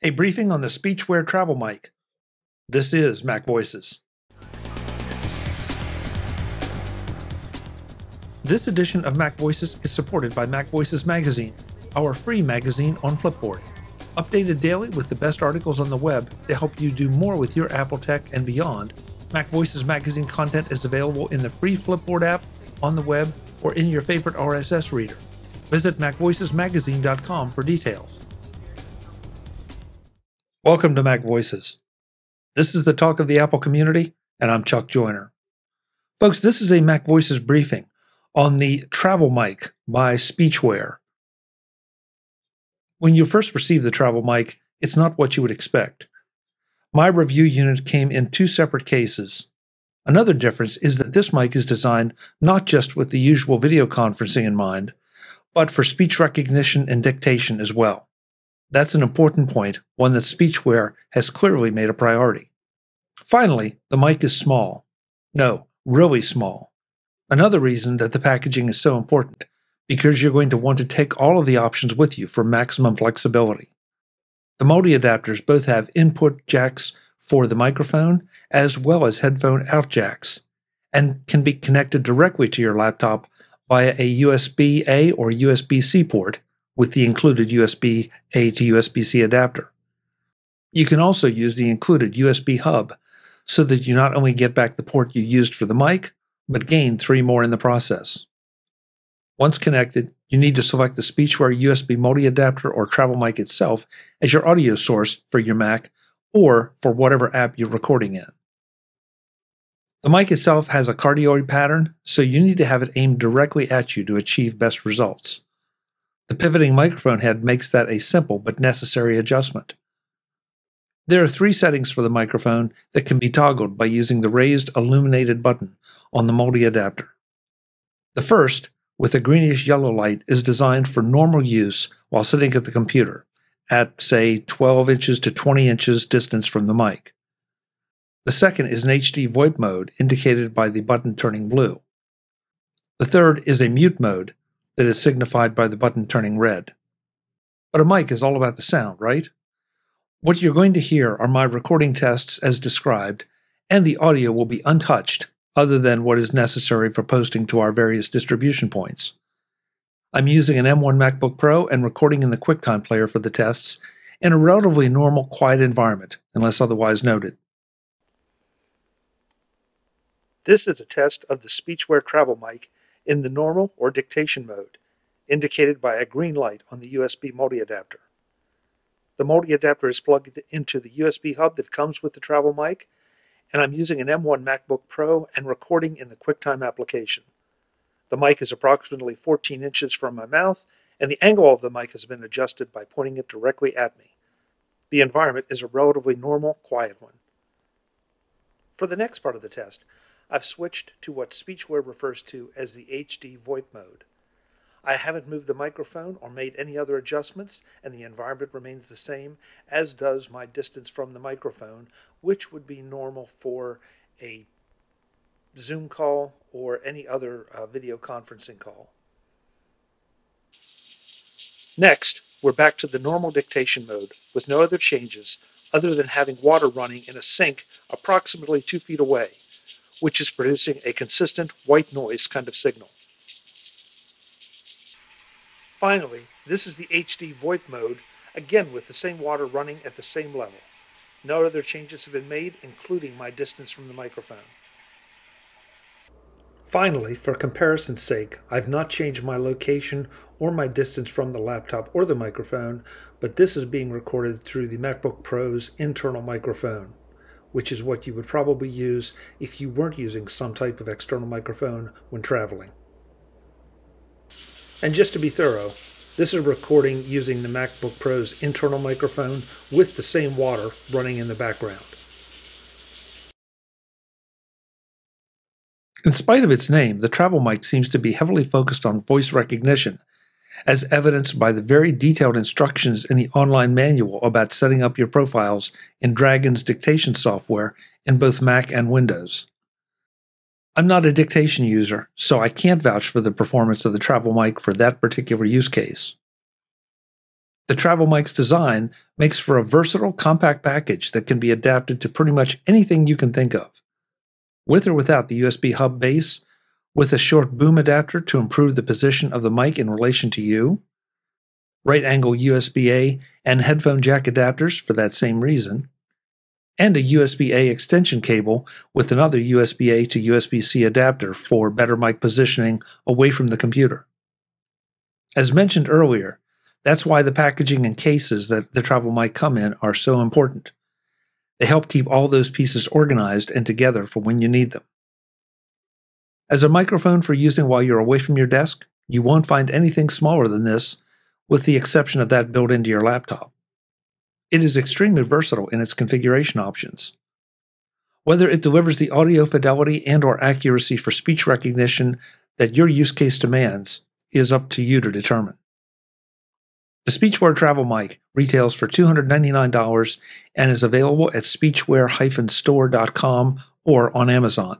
A briefing on the Speechware Travel Mic. This is Mac Voices. This edition of Mac Voices is supported by Mac Voices Magazine, our free magazine on Flipboard. Updated daily with the best articles on the web to help you do more with your Apple tech and beyond, Mac Voices Magazine content is available in the free Flipboard app, on the web, or in your favorite RSS reader. Visit MacVoicesMagazine.com for details. Welcome to Mac Voices. This is the talk of the Apple community, and I'm Chuck Joiner. Folks, this is a Mac Voices briefing on the Travel Mic by Speechware. When you first receive the Travel Mic, it's not what you would expect. My review unit came in two separate cases. Another difference is that this mic is designed not just with the usual video conferencing in mind, but for speech recognition and dictation as well. That's an important point, one that Speechware has clearly made a priority. Finally, the mic is small. No, really small. Another reason that the packaging is so important, because you're going to want to take all of the options with you for maximum flexibility. The multi adapters both have input jacks for the microphone as well as headphone out jacks, and can be connected directly to your laptop via a USB A or USB C port with the included USB A to USB C adapter. You can also use the included USB hub so that you not only get back the port you used for the mic, but gain three more in the process. Once connected, you need to select the Speechware USB multi adapter or travel mic itself as your audio source for your Mac or for whatever app you're recording in. The mic itself has a cardioid pattern, so you need to have it aimed directly at you to achieve best results. The pivoting microphone head makes that a simple but necessary adjustment. There are three settings for the microphone that can be toggled by using the raised illuminated button on the multi adapter. The first, with a greenish yellow light, is designed for normal use while sitting at the computer, at say 12 inches to 20 inches distance from the mic. The second is an HD VoIP mode indicated by the button turning blue. The third is a mute mode that is signified by the button turning red. But a mic is all about the sound, right? What you're going to hear are my recording tests as described, and the audio will be untouched other than what is necessary for posting to our various distribution points. I'm using an M1 MacBook Pro and recording in the QuickTime player for the tests in a relatively normal, quiet environment, unless otherwise noted. This is a test of the Speechware Travel Mic in the normal or dictation mode, indicated by a green light on the USB multi-adapter. The multi-adapter is plugged into the USB hub that comes with the travel mic, and I'm using an M1 MacBook Pro and recording in the QuickTime application. The mic is approximately 14 inches from my mouth, and the angle of the mic has been adjusted by pointing it directly at me. The environment is a relatively normal, quiet one. For the next part of the test, I've switched to what Speechware refers to as the HD VoIP mode. I haven't moved the microphone or made any other adjustments, and the environment remains the same, as does my distance from the microphone, which would be normal for a Zoom call or any other uh, video conferencing call. Next, we're back to the normal dictation mode with no other changes other than having water running in a sink approximately two feet away which is producing a consistent white noise kind of signal. Finally, this is the HD VoIP mode, again with the same water running at the same level. No other changes have been made, including my distance from the microphone. Finally, for comparison's sake, I've not changed my location or my distance from the laptop or the microphone, but this is being recorded through the MacBook Pro's internal microphone which is what you would probably use if you weren't using some type of external microphone when traveling. And just to be thorough, this is recording using the MacBook Pro's internal microphone with the same water running in the background. In spite of its name, the travel mic seems to be heavily focused on voice recognition as evidenced by the very detailed instructions in the online manual about setting up your profiles in Dragon's dictation software in both Mac and Windows. I'm not a dictation user, so I can't vouch for the performance of the travel mic for that particular use case. The Travel Mic's design makes for a versatile, compact package that can be adapted to pretty much anything you can think of. With or without the USB hub base, with a short boom adapter to improve the position of the mic in relation to you, right angle USB A and headphone jack adapters for that same reason, and a USB A extension cable with another USB A to USB C adapter for better mic positioning away from the computer. As mentioned earlier, that's why the packaging and cases that the travel mic come in are so important. They help keep all those pieces organized and together for when you need them. As a microphone for using while you're away from your desk, you won't find anything smaller than this, with the exception of that built into your laptop. It is extremely versatile in its configuration options. Whether it delivers the audio fidelity and or accuracy for speech recognition that your use case demands is up to you to determine. The Speechware Travel Mic retails for $299 and is available at speechware-store.com or on Amazon.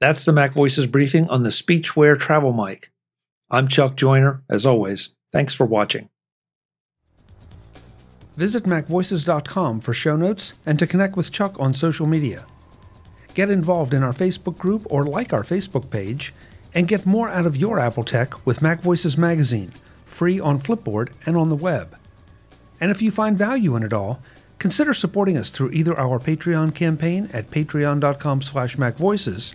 That's the Mac Voices briefing on the Speechware Travel Mic. I'm Chuck Joiner. As always, thanks for watching. Visit MacVoices.com for show notes and to connect with Chuck on social media. Get involved in our Facebook group or like our Facebook page, and get more out of your Apple tech with Mac Voices Magazine, free on Flipboard and on the web. And if you find value in it all, consider supporting us through either our Patreon campaign at patreon.com slash macvoices